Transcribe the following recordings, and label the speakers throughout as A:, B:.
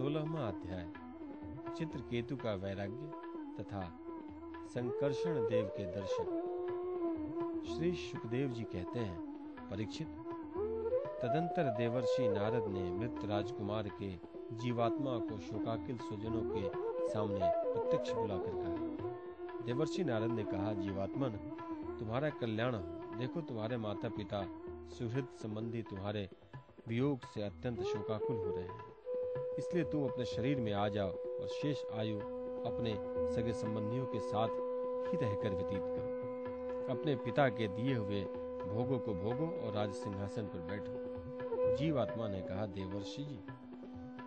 A: सोलहवा अध्याय, चित्रकेतु का वैराग्य तथा संकर्षण देव के दर्शन। श्री सुखदेव जी कहते हैं, परीक्षित, तदंतर देवर्षि नारद ने मृत राजकुमार के जीवात्मा को शोकाकिल स्वजनों के सामने प्रत्यक्ष बुलाकर कहा। देवर्षि नारद ने कहा, जीवात्मन, तुम्हारा कल्याण हो। देखो, तुम्हारे माता पिता सुहृद संबंधी तुम्हारे वियोग से अत्यंत शोकाकुल हो रहे हैं। इसलिए तुम अपने शरीर में आ जाओ और शेष आयु अपने सगे संबंधियों के साथ ही रहकर व्यतीत करो। अपने पिता के दिए हुए भोगों को भोगो और राज सिंहासन पर बैठो। जीव आत्मा ने कहा, देवर्षि जी,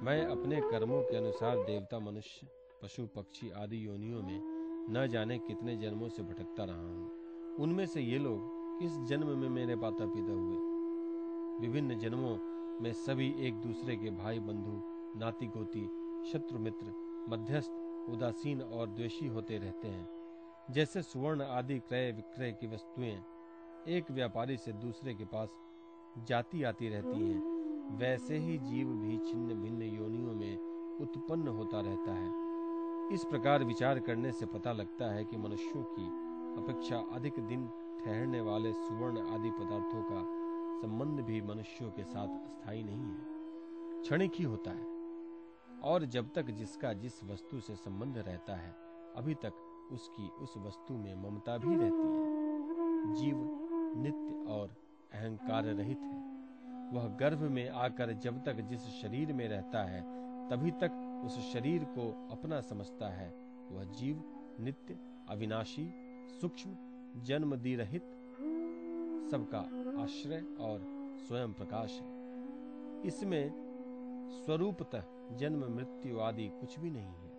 A: मैं अपने कर्मों के अनुसार देवता, मनुष्य, पशु, पक्षी आदि योनियों में न जाने कितने जन्मों से भटकता रहा हूँ। उनमें से ये लोग किस जन्म में मेरे माता पिता हुए? विभिन्न जन्मों में सभी एक दूसरे के भाई बंधु नाती गोती शत्रु मित्र मध्यस्थ, उदासीन और द्वेषी होते रहते हैं। जैसे सुवर्ण आदि क्रय विक्रय की वस्तुएँ, एक व्यापारी से दूसरे के पास जाती आती रहती हैं। वैसे ही जीव भी छिन्न भिन्न योनियों में उत्पन्न होता रहता है। इस प्रकार विचार करने से पता लगता है कि मनुष्यों की अपेक्षा अधिक दिन ठहरने वाले सुवर्ण आदि पदार्थों का संबंध भी मनुष्यों के साथ स्थायी नहीं है। क्षणिक ही होता है। और जब तक जिसका जिस वस्तु से संबंध रहता है, अभी तक उसकी उस वस्तु में ममता भी रहती है। जीव नित्य और अहंकार रहित है। वह गर्भ में आकर जब तक जिस शरीर में रहता है, तभी तक उस शरीर को अपना समझता है। वह जीव नित्य, अविनाशी, सूक्ष्म जन्मदी रहित सबका आश्रय और स्वयं प्रकाश है। इसमें स्वरूपतः जन्म मृत्यु आदि कुछ भी नहीं है।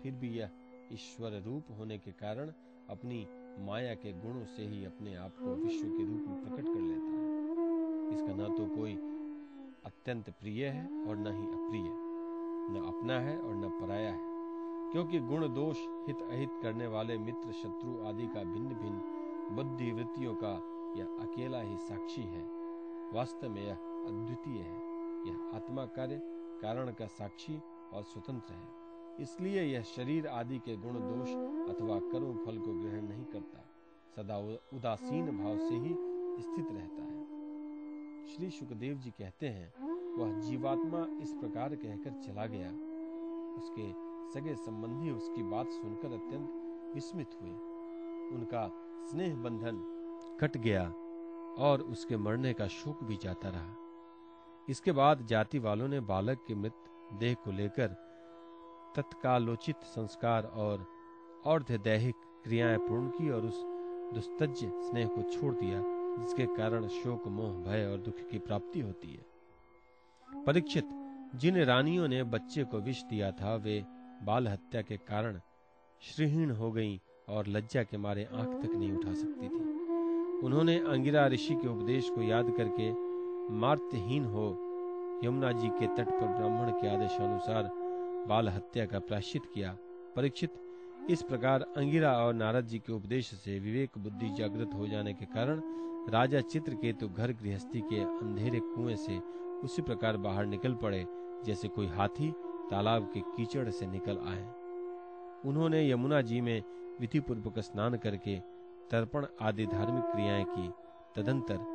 A: फिर भी यह ईश्वर रूप होने के कारण अपनी माया के गुणों से ही अपने आप को विश्व के रूप में प्रकट कर लेता है। इसका न तो कोई अत्यंत प्रिय है और न ही अप्रिय। न अपना है और न पराया है। क्योंकि गुण दोष, हित अहित करने वाले मित्र, शत्रु आदि का भिन्न भिन्न बुद्धि वृत्तियों का यह अकेला ही साक्षी है। वास्तव में यह अद्वितीय है। यह आत्मा कार्य कारण का साक्षी और स्वतंत्र है। इसलिए यह शरीर आदि के गुण दोष अथवा कर्म फल को ग्रहण नहीं करता। सदा उदासीन भाव से ही स्थित रहता है। श्री सुखदेव जी कहते हैं, वह जीवात्मा इस प्रकार कहकर चला गया। उसके सगे संबंधी उसकी बात सुनकर अत्यंत विस्मित हुए। उनका स्नेह बंधन कट गया और उसके मरने का शोक भी जाता रहा। इसके बाद जाति वालों ने बालक के मृत देह को लेकर तत्कालोचित संस्कार और अर्ध दैहिक क्रियाएँ पूर्ण की और उस दुस्तज्य स्नेह को छोड़ दिया, जिसके कारण शोक, मोह, भय और दुख की प्राप्ति होती है। परीक्षित, जिन रानियों ने बच्चे को विष दिया था, वे बाल हत्या के कारण श्रीहीन हो गईं और लज्जा के मारे आँख तक नहीं उठा सकती थी। उन्होंने अंगिरा ऋषि के उपदेश को याद करके मार्त्यहीन हो, यमुना जी के तट पर ब्राह्मण के आदेशानुसार बाल हत्या का प्राश्चित किया। परीक्षित, इस प्रकार अंगिरा और नारद जी के उपदेश से विवेक बुद्धि जागृत हो जाने के कारण राजा चित्रकेतु घर गृहस्थी के अंधेरे कुएँ से उसी प्रकार बाहर निकल पड़े, जैसे कोई हाथी तालाब के कीचड़ से निकल आए। उन्होंने यमुना जी में विधि पूर्वक स्नान करके तर्पण आदि धार्मिक क्रियाएँ की। तदंतर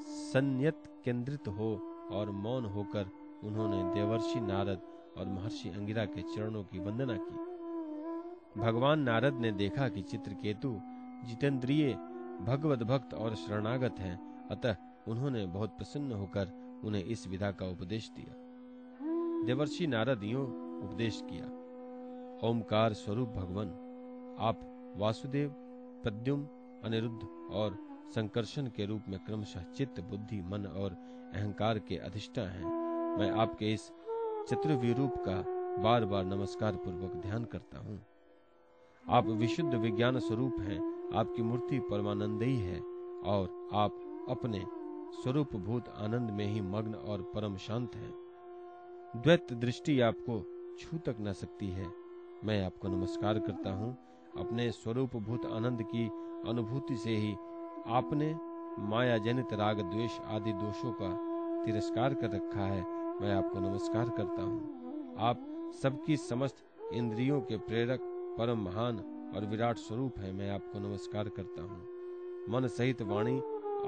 A: संयत केंद्रित हो और मौन होकर उन्होंने देवर्षि नारद और महर्षि अंगिरा के चरणों की वंदना की। भगवान नारद ने देखा कि चित्रकेतु जितेंद्रिय भगवत भक्त और शरणागत हैं, अतः उन्होंने बहुत प्रसन्न होकर उन्हें इस विधा का उपदेश दिया। देवर्षि नारद यो उपदेश किया ओमकार स्वरूप भगवान, आप वासुदेव प्रद्युम अनिरुद्ध और संकर्षण के रूप में क्रमशः चित्त, बुद्धि, मन और अहंकार के अधिष्ठा हैं। मैं आपके इस चतुर्व्यूह रूप का बार बार नमस्कार पूर्वक ध्यान करता हूँ। आप विशुद्ध विज्ञान स्वरूप हैं, आपकी मूर्ति परमानंदयी है और आप अपने स्वरूप भूत आनंद में ही मग्न और परम शांत हैं। द्वैत दृष्टि आपको छू तक न सकती है। मैं आपको नमस्कार करता हूँ। अपने स्वरूप भूत आनंद की अनुभूति से ही आपने माया जनित राग, द्वेष आदि दोषों का तिरस्कार कर रखा है। मैं आपको नमस्कार करता हूँ। आप सबकी समस्त इंद्रियों के प्रेरक, परम महान और विराट स्वरूप है। मैं आपको नमस्कार करता हूँ। मन सहित वाणी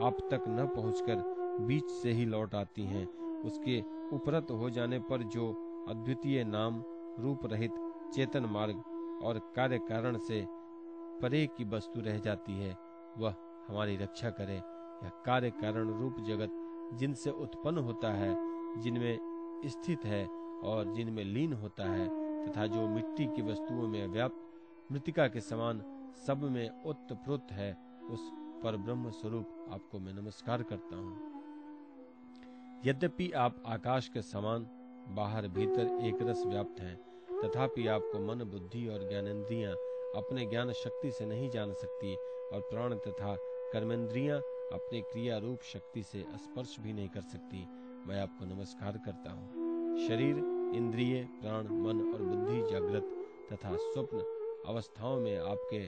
A: आप तक न पहुंचकर बीच से ही लौट आती हैं। उसके उपरत हो जाने पर जो अद्वितीय नाम, रूप रहित चेतन मार्ग और कार्य कारण से परे की वस्तु रह जाती है, वह हमारी रक्षा करे। यह कार्य कारण रूप जगत जिनसे उत्पन्न होता है, जिनमें स्थित है और जिनमें लीन होता है, तथा जो मिट्टी की वस्तुओं में व्याप्त मृतिका के समान सब में उत्तप्रोत है, उस पर ब्रह्म स्वरूप आपको मैं नमस्कार करता हूँ। यद्यपि आप आकाश के समान बाहर भीतर एक रस व्याप्त हैं, तथापि आपको मन बुद्धि और ज्ञानेन्द्रिया अपने ज्ञान शक्ति से नहीं जान सकती और प्राण तथा कर्मेंद्रियाँ अपने क्रिया रूप शक्ति से स्पर्श भी नहीं कर सकती। मैं आपको नमस्कार करता हूँ। शरीर, इंद्रिय, प्राण, मन और बुद्धि जागृत तथा स्वप्न अवस्थाओं में आपके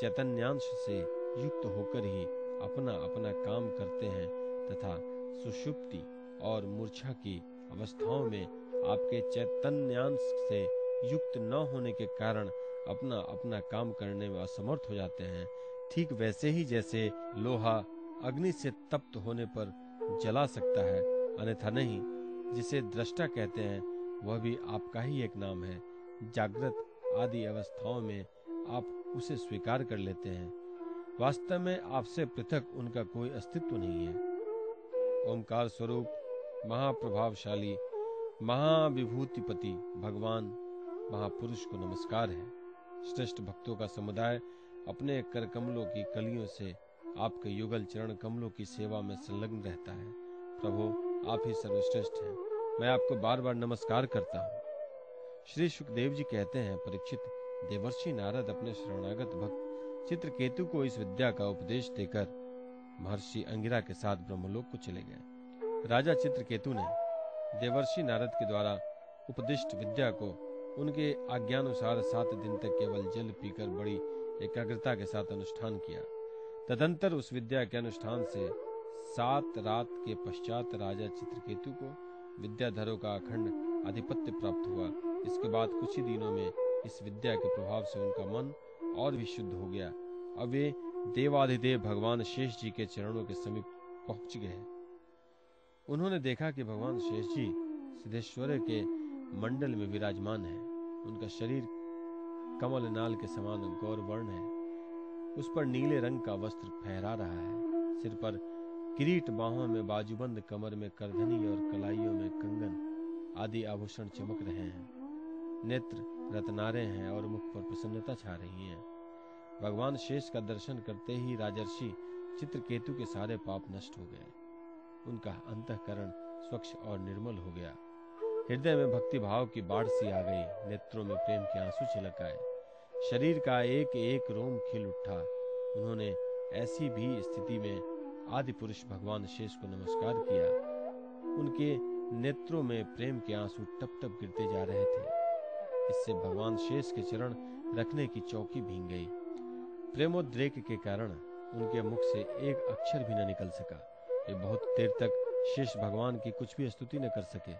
A: चैतन्यांश से युक्त होकर ही अपना अपना काम करते हैं तथा सुषुप्ति और मूर्छा की अवस्थाओं में आपके चैतन्यांश से युक्त न होने के कारण अपना अपना काम करने में असमर्थ हो जाते हैं। ठीक वैसे ही जैसे लोहा अग्नि से तप्त होने पर जला सकता है, अन्यथा नहीं। जिसे दृष्टा कहते हैं, वह भी आपका ही एक नाम है। जागृत आदि अवस्थाओं में आप उसे स्वीकार कर लेते हैं। वास्तव में आपसे पृथक उनका कोई अस्तित्व नहीं है। ओमकार स्वरूप, महाप्रभावशाली, महाविभूतिपति भगवान, महापुरुष को नमस्कार है। श्रेष्ठ भक्तों का समुदाय अपने कर कमलों की कलियों से आपके युगल चरण कमलों की सेवा में संलग्न रहता है। प्रभु, आप ही सर्वश्रेष्ठ हैं। मैं आपको बार बार नमस्कार करता हूँ। श्री सुखदेव जी कहते हैं, परीक्षित देवर्षि नारद अपने शरणागत भक्त चित्रकेतु को इस विद्या का उपदेश देकर महर्षि अंगिरा के साथ ब्रह्मलोक को चले गए। राजा चित्रकेतु ने देवर्षि नारद के द्वारा उपदिष्ट विद्या को उनके आज्ञानुसार सात दिन तक केवल जल पीकर बड़ी एकाग्रता के साथ अनुष्ठान किया। तदंतर उस विद्या के अनुष्ठान से सात रात के पश्चात राजा चित्रकेतु को विद्याधरों का अखंड आधिपत्य प्राप्त हुआ। इसके बाद कुछ ही दिनों में इस विद्या के प्रभाव से उनका मन और भी शुद्ध हो गया। अब वे देवाधिदेव भगवान शेष जी के चरणों के समीप पहुँच गए। उन्होंने देखा कि भगवान शेष जी सिद्धेश्वर के मंडल में विराजमान है। उनका शरीर कमल नाल के समान गौर वर्ण है। उस पर नीले रंग का वस्त्र फहरा रहा है। सिर पर किरीट बाहों में बाजूबंद कमर में करधनी और कलाइयों में कंगन आदि आभूषण चमक रहे हैं। नेत्र रतनारे हैं और मुख पर प्रसन्नता छा रही है। भगवान शेष का दर्शन करते ही राजर्षि चित्रकेतु के सारे पाप नष्ट हो गए। उनका अंतकरण स्वच्छ और निर्मल हो गया। हृदय में भक्ति भाव की बाढ़ सी आ गई। नेत्रों में प्रेम के आँसू छिलक आए। शरीर का एक एक रोम खिल उठा। उन्होंने ऐसी भी स्थिति में आदि पुरुष भगवान शेष को नमस्कार किया। उनके नेत्रों में प्रेम के आँसू टप टप गिरते जा रहे थे। इससे भगवान शेष के चरण रखने की चौकी भींग गई। प्रेमोद्रेक के कारण उनके मुख से एक अक्षर भी न निकल सका। वे बहुत देर तक शेष भगवान की कुछ भी स्तुति न कर सके।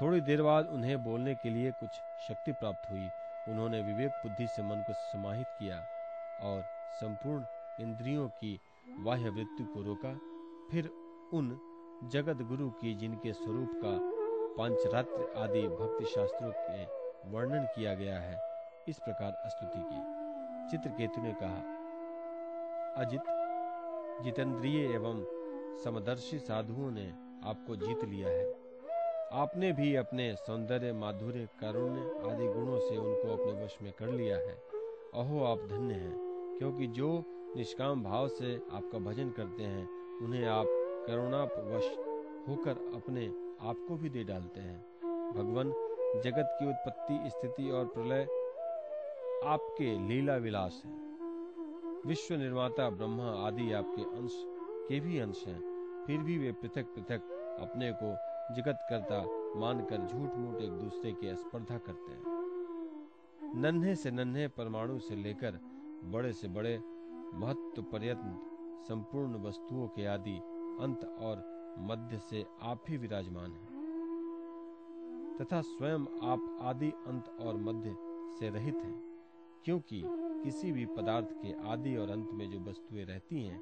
A: थोड़ी देर बाद उन्हें बोलने के लिए कुछ शक्ति प्राप्त हुई। उन्होंने विवेक बुद्धि से मन को समाहित किया और संपूर्ण इंद्रियों की बाह्य वृत्ति को रोका। फिर उन जगत गुरु की जिनके स्वरूप का पंचरात्र आदि भक्ति शास्त्रों के वर्णन किया गया है, इस प्रकार स्तुति की। चित्रकेतु ने कहा, अजित, जितेंद्रिय एवं समदर्शी साधुओं ने आपको जीत लिया है। आपने भी अपने सौंदर्य, माधुर्य, कारुण्य आदि गुणों से उनको अपने वश में कर लिया है। अहो, आप धन्य हैं, क्योंकि जो निष्काम भाव से आपका भजन करते हैं, उन्हें आप करुणावश होकर अपने आप को भी दे डालते हैं। भगवान, जगत की उत्पत्ति, स्थिति और प्रलय आपके लीला विलास है। विश्व निर्माता, ब्रह्मा आदि आपके अंश के भी अंश हैं। फिर भी वे पृथक पृथक अपने को जगत करता, मानकर झूठ मूठ एक दूसरे की स्पर्धा करते हैं। नन्हे से नन्हे परमाणु से लेकर बड़े से बड़े महत्व पर्यटन संपूर्ण वस्तुओं के आदि अंत और मध्य से आप ही विराजमान हैं। तथा स्वयं आप आदि अंत और मध्य से रहित हैं, क्योंकि किसी भी पदार्थ के आदि और अंत में जो वस्तुएँ रहती हैं,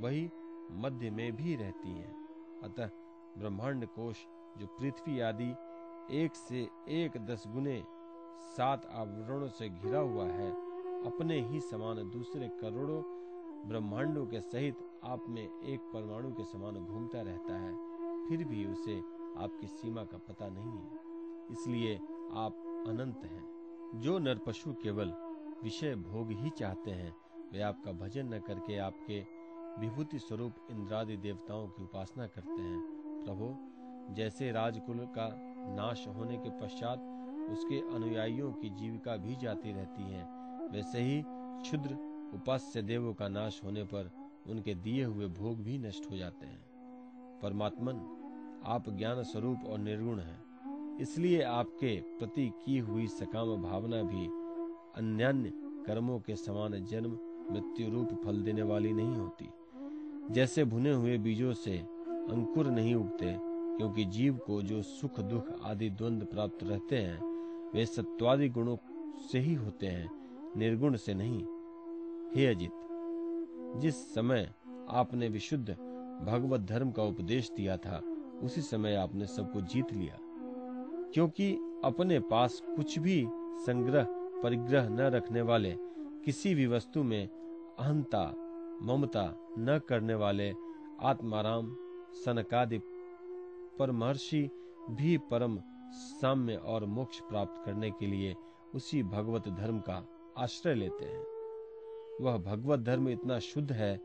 A: वही मध्य में भी रहती हैं। अतः ब्रह्मांड कोश जो पृथ्वी आदि एक से एक दस गुने सात आवरणों से घिरा हुआ है, अपने ही समान दूसरे करोड़ों ब्रह्मांडों के सहित आप में एक परमाणु के समान घूमता रहता है, फिर भी उसे आपकी सीमा का पता नहीं है। इसलिए आप अनंत हैं। जो नर पशु केवल विषय भोग ही चाहते हैं, वे आपका भजन न करके आपके विभूति स्वरूप इंद्रादि देवताओं की उपासना करते हैं। प्रभु, जैसे राजकुल का नाश होने के पश्चात उसके अनुयायियों की जीविका भी जाती रहती है, वैसे ही क्षुद्र उपास्य देवों का नाश होने पर उनके दिए हुए भोग भी नष्ट हो जाते हैं। परमात्मन, आप ज्ञान स्वरूप और निर्गुण हैं। इसलिए आपके प्रति की हुई सकाम भावना भी अन्य कर्मों के समान जन्म, मृत्यु रूप फल देने वाली नहीं होती। जैसे भुने हुए बीजों से अंकुर नहीं उगते, क्योंकि जीव को जो सुख दुख आदि द्वंद प्राप्त रहते हैं, वे सत्वादि गुणों से ही होते हैं, निर्गुण से नहीं। हे अजित, जिस समय आपने विशुद्ध भगवत धर्म का उपदेश दिया था, उसी समय आपने सबको जीत लिया। क्योंकि अपने पास कुछ भी संग्रह परिग्रह न रखने वाले, किसी भी वस्तु में अहंता, ममता न करने वाले आत्माराम सनकादि परमहर्षि भी परम साम्य और मोक्ष प्राप्त करने के लिए उसी भगवत धर्म का आश्रय लेते हैं। वह भगवत धर्म इतना शुद्ध है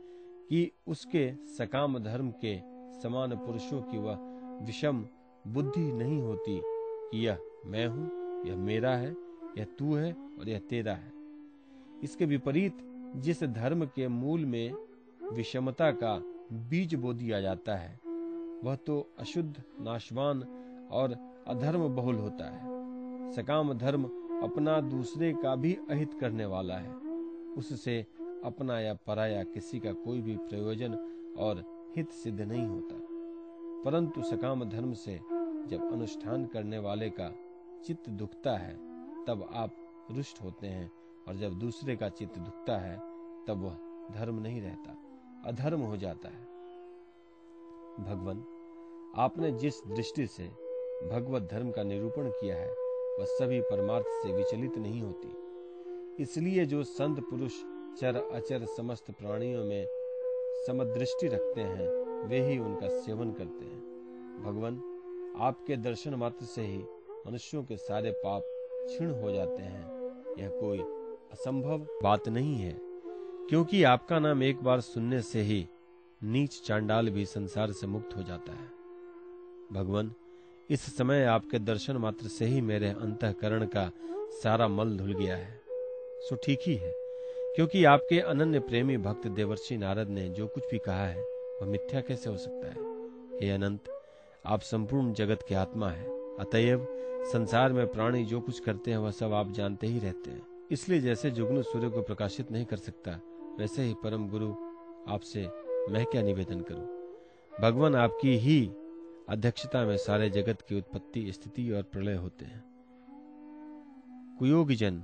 A: कि उसके सकाम धर्म के समान पुरुषों की वह विषम बुद्धि नहीं होती कि यह मैं हूँ, यह मेरा है, यह तू है और यह तेरा है। इसके विपरीत जिस धर्म के मूल में विषमता का बीज बो दिया जाता है। वह तो अशुद्ध, नाशवान और अधर्म बहुल होता है। सकाम धर्म अपना दूसरे का भी अहित करने वाला है। उससे अपना या पराया किसी का कोई भी प्रयोजन और हित सिद्ध नहीं होता। परंतु सकाम धर्म से जब अनुष्ठान करने वाले का चित्त दुखता है, तब आप रुष्ट होते हैं और जब दूसरे का चित्त दुखता है, तब वह धर्म नहीं रहता। अधर्म हो जाता है। भगवान, आपने जिस दृष्टि से भगवत धर्म का निरूपण किया है, वह सभी परमार्थ से विचलित नहीं होती। इसलिए जो संत पुरुष चर अचर समस्त प्राणियों में समदृष्टि रखते हैं, वे ही उनका सेवन करते हैं। भगवान, आपके दर्शन मात्र से ही मनुष्यों के सारे पाप क्षीण हो जाते हैं। यह कोई असंभव बात नहीं है। क्योंकि आपका नाम एक बार सुनने से ही नीच चांडाल भी संसार से मुक्त हो जाता है। भगवान, इस समय आपके दर्शन मात्र से ही मेरे अंतकरण का सारा मल धुल गया है। सो ठीक ही है, क्योंकि आपके अनन्य प्रेमी भक्त देवर्षि नारद ने जो कुछ भी कहा है, वह मिथ्या कैसे हो सकता है? हे अनंत, आप संपूर्ण जगत के आत्मा है। अतएव संसार में प्राणी जो कुछ करते हैं, वह सब आप जानते ही रहते हैं। इसलिए जैसे जुगनू सूर्य को प्रकाशित नहीं कर सकता वैसे ही परम गुरु आपसे मैं क्या निवेदन करूँ? भगवान आपकी ही अध्यक्षता में सारे जगत की उत्पत्ति, स्थिति और प्रलय होते हैं। कुयोगी जन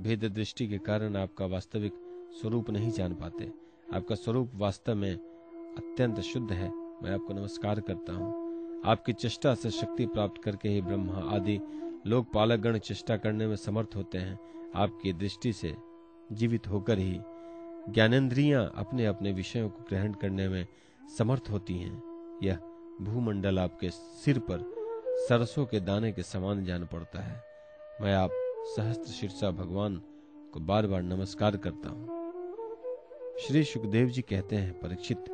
A: भेद दृष्टि के कारण आपका वास्तविक स्वरूप नहीं जान पाते। आपका स्वरूप वास्तव में अत्यंत शुद्ध है। मैं आपको नमस्कार करता हूँ। आपकी चेष्टा से शक्ति प्राप्त करके ही ब्रह्मा आदि लोग पालक गण चेष्टा करने में समर्थ होते हैं। आपकी दृष्टि से जीवित होकर ही ज्ञानेन्द्रियाँ अपने अपने विषयों को ग्रहण करने में समर्थ होती हैं। यह भूमंडल आपके सिर पर सरसों के दाने के समान जान पड़ता है। मैं आप सहस्त्र शीर्षा भगवान को बार बार नमस्कार करता हूँ। श्री सुखदेव जी कहते हैं, परीक्षित,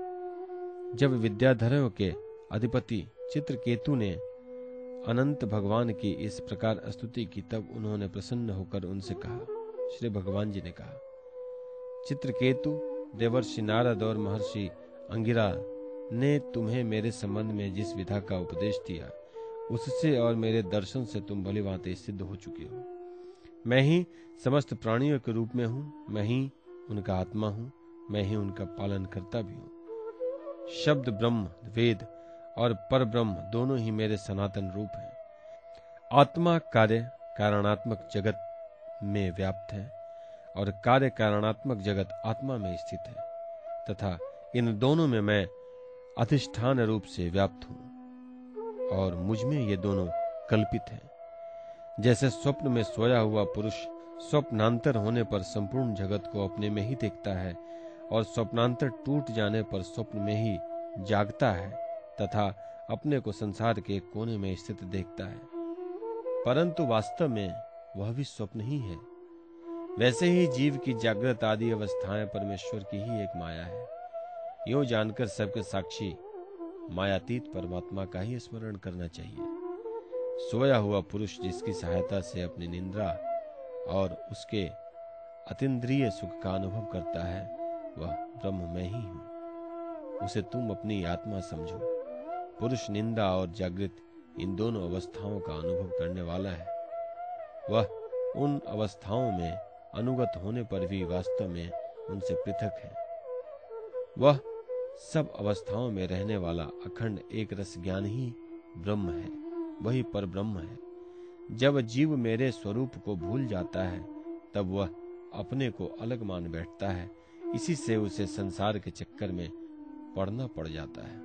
A: जब विद्याधरों के अधिपति चित्रकेतु ने अनंत भगवान की इस प्रकार स्तुति की, तब उन्होंने प्रसन्न होकर उनसे कहा, श्री भगवान जी ने कहा चित्रकेतु, देवर्षि नारद और महर्षि अंगिरा ने तुम्हें मेरे संबंध में जिस विधा का उपदेश दिया, उससे और मेरे दर्शन से तुम भली भांति सिद्ध हो चुके हो। मैं ही समस्त प्राणियों के रूप में हूँ, मैं ही उनका आत्मा हूँ, मैं ही उनका पालन करता भी हूँ। शब्द ब्रह्म, वेद और पर ब्रह्म दोनों ही मेरे सनातन रूप हैं। आत्मा कार्य कारणात्मक जगत में व्याप्त है। और कार्य कारणात्मक जगत आत्मा में स्थित है, तथा इन दोनों में मैं अधिष्ठान रूप से व्याप्त हूँ, और मुझमें ये दोनों कल्पित हैं। जैसे स्वप्न में सोया हुआ पुरुष स्वप्नांतर होने पर संपूर्ण जगत को अपने में ही देखता है, और स्वप्नांतर टूट जाने पर स्वप्न में ही जागता है, तथा अपने को संसार के कोने में स्थित देखता है। परंतु वास्तव में वह भी स्वप्न ही है। वैसे ही जीव की जागृत आदि अवस्थाएँ परमेश्वर की ही एक माया है। यो जानकर सबके साक्षी मायातीत परमात्मा का ही स्मरण करना चाहिए। सोया हुआ पुरुष जिसकी सहायता से अपनी निंद्रा और उसके अतिद्रिय सुख का अनुभव करता है, वह ब्रह्म में ही हूँ। उसे तुम अपनी आत्मा समझो। पुरुष निंदा और जागृत इन दोनों अवस्थाओं का अनुभव करने वाला है। वह उन अवस्थाओं में अनुगत होने पर भी वास्तव में उनसे पृथक है। वह सब अवस्थाओं में रहने वाला अखंड एक रस ज्ञान ही ब्रह्म है, वही पर ब्रह्म है। जब जीव मेरे स्वरूप को भूल जाता है, तब वह अपने को अलग मान बैठता है। इसी से उसे संसार के चक्कर में पड़ना पड़ जाता है।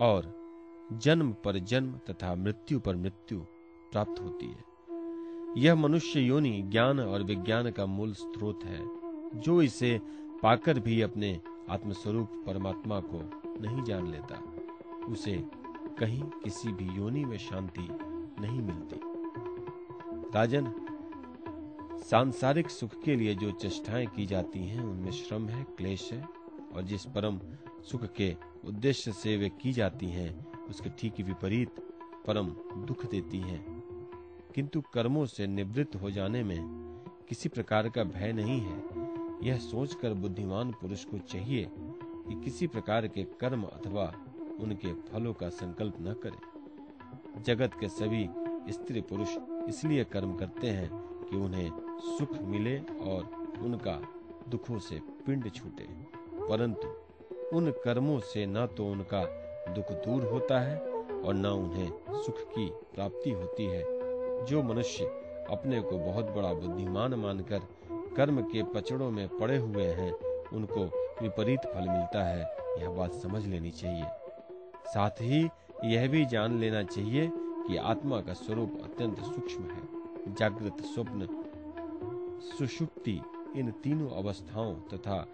A: और जन्म पर जन्म तथा मृत्यु पर मृत्यु प्राप्त होती है। यह मनुष्य योनि ज्ञान और विज्ञान का मूल स्रोत है, जो इसे पाकर भी अपने आत्मस्वरूप परमात्मा को नहीं जान लेता। उसे कहीं किसी भी योनि में शांति नहीं मिलती। राजन, सांसारिक सुख के लिए जो चेष्टाएँ की जाती हैं, उनमें श्रम है, क्लेश है, और जिस परम सुख के उद्देश्य से वे की जाती हैं, उसके ठीक विपरीत परम दुख देती हैं। किंतु कर्मों से निवृत्त हो जाने में किसी प्रकार का भय नहीं है। यह सोचकर बुद्धिमान पुरुष को चाहिए कि किसी प्रकार के कर्म अथवा उनके फलों का संकल्प न करे। जगत के सभी स्त्री पुरुष इसलिए कर्म करते हैं कि उन्हें सुख मिले और उनका दुखों से पिंड छूटे। परंतु उन कर्मों से न तो उनका दुख दूर होता है और न उन्हें सुख की प्राप्ति होती है। जो मनुष्य अपने को बहुत बड़ा बुद्धिमान मानकर कर्म के पचड़ों में पड़े हुए हैं, उनको विपरीत फल मिलता है। यह बात समझ लेनी चाहिए। साथ ही यह भी जान लेना चाहिए कि आत्मा का स्वरूप अत्यंत सूक्ष्म है। जागृत स्वप्न, सुषुप्ति, इन तीनों अवस्थाओं तथा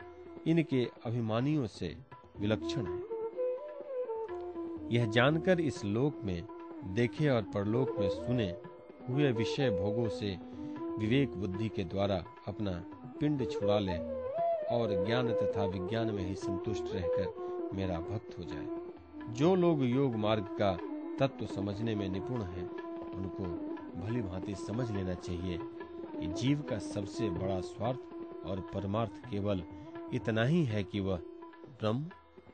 A: इनके अभिमानियों से विलक्षण है। यह जानकर इस लोक में, देखे और परलोक में सुने हुए विषय भोगों से विवेक बुद्धि के द्वारा अपना पिंड छुड़ा ले और ज्ञान तथा विज्ञान में ही संतुष्ट रहकर मेरा भक्त हो जाए। जो लोग योग मार्ग का तत्व समझने में निपुण हैं, उनको भली भांति समझ लेना चाहिए कि जीव का सबसे बड़ा स्वार्थ और परमार्थ केवल इतना ही है कि वह ब्रह्म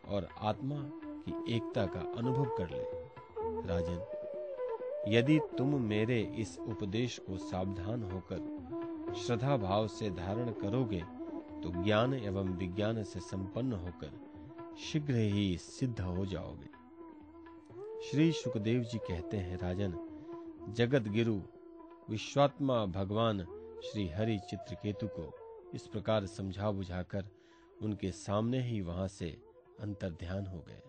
A: और आत्मा की एकता का अनुभव कर ले। राजन यदि तुम मेरे इस उपदेश को सावधान होकर श्रद्धा भाव से धारण करोगे तो ज्ञान एवं विज्ञान से संपन्न होकर शीघ्र ही सिद्ध हो जाओगे। श्री सुखदेव जी कहते हैं, राजन जगत गिरु विश्वात्मा भगवान श्री हरि चित्रकेतु को इस प्रकार समझा बुझाकर उनके सामने ही वहाँ से अंतर ध्यान हो गए।